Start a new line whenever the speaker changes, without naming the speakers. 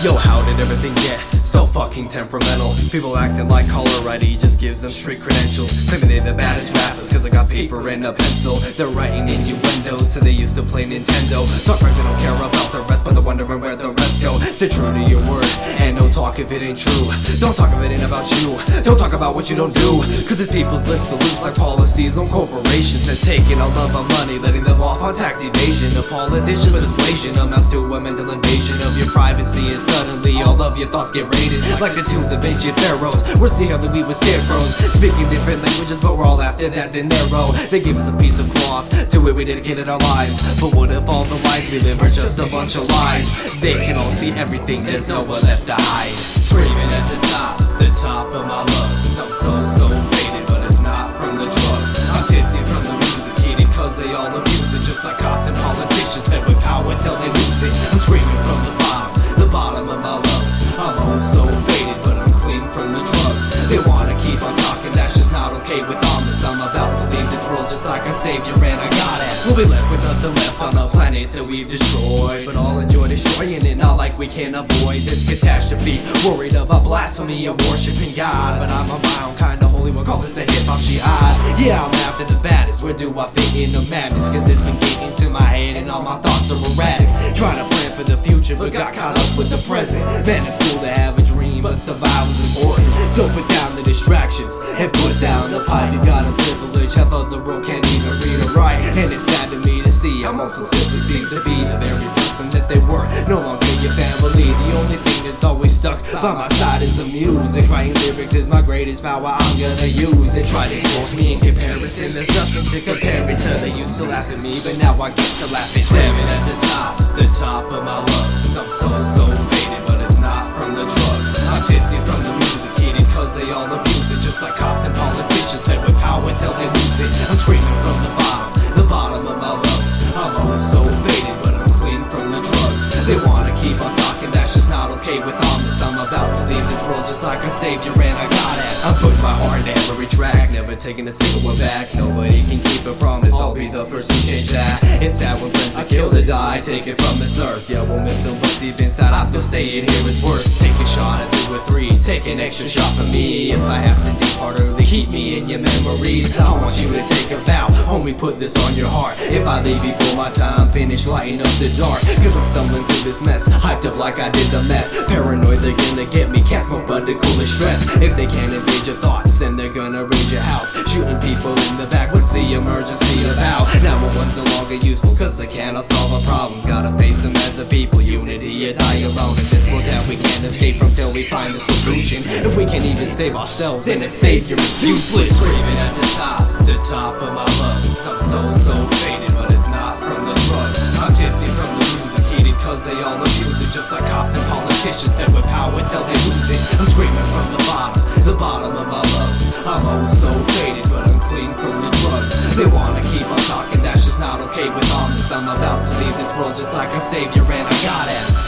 Yo, how did everything get? So fucking temperamental. People acting like caller ID just gives them street credentials. Claiming they're the baddest rappers cause I got paper and a pencil. They're writing innuendos, so they used to play Nintendo. Talk right, they don't care about the rest, but they're wondering where the rest go. Stay true to your word, and don't talk if it ain't true. Don't talk if it ain't about you. Don't talk about what you don't do. Cause these people's lips are loose like policies on corporations. And taking all of our money, letting them off on tax evasion. A politician's persuasion amounts to a mental invasion of your privacy. And suddenly all of your thoughts get raided. Like the tombs of ancient pharaohs. We're scared we were scarecrows. Speaking different languages, but we're all after that dinero. They gave us a piece of cloth. To it we dedicated our lives. But what if all the lies we live are just a bunch of lies? They can all see everything, there's no one left to hide. Screaming at the top They wanna keep on talking, that's just not okay with this. I'm about to leave this world just like a savior and got it. We'll be left with nothing left on the planet that we've destroyed. But all enjoy destroying it, not like we can avoid this catastrophe. Worried about blasphemy and worshiping God. But I'm on my own kind of holy, we'll call this a hip hop jihad. Yeah, I'm after the baddest. Where do I fit in the madness? Cause it's been getting to my head and all my thoughts are erratic. Trying to plan for the future, but got caught up with the present. Man, it's cool to have a dream, but survival's important. So put down the distractions and put down the pipe. You got a privilege, half of the world can't even read or write. And it's sad to me to see I'm also simply seems to be the very person that they were. No longer your family. The only thing that's always stuck by my side is the music. Writing lyrics is my greatest power. I'm gonna use it. Try to force me in comparison. There's nothing to compare it to. They used to laugh at me, but now I get to laugh at them. Staring at the top, the top of my lungs. I'm so not okay with all this. I'm about to leave this world just like a savior, and I got it. I put my heart in every track, never taking a single one back. Nobody killed or die, take it from this earth. Yeah, we'll miss them, but deep inside, I feel staying here is worse. Take a shot at two or three, take an extra shot for me. If I have to depart early, keep me in your memories. I want you to take a bow, homie, put this on your heart. If I leave before my time, finish lighting up the dark. Cause I'm stumbling through this mess, hyped up like I did the meth. Paranoid, they're gonna get me, can't smoke, but the coolest stress. If they can't invade your thoughts, then they're gonna raid your house. Shooting people in the back, what's the emergency about? Longer useful, cause they cannot solve our problems. Gotta face them as a people, unity or die alone. In this world that we can't escape from till we find a solution. If we can't even save ourselves, then a savior is useless. Screaming at the top, the top of my lungs. I'm so, so faded, I'm about to leave this world just like a savior, and I got ass.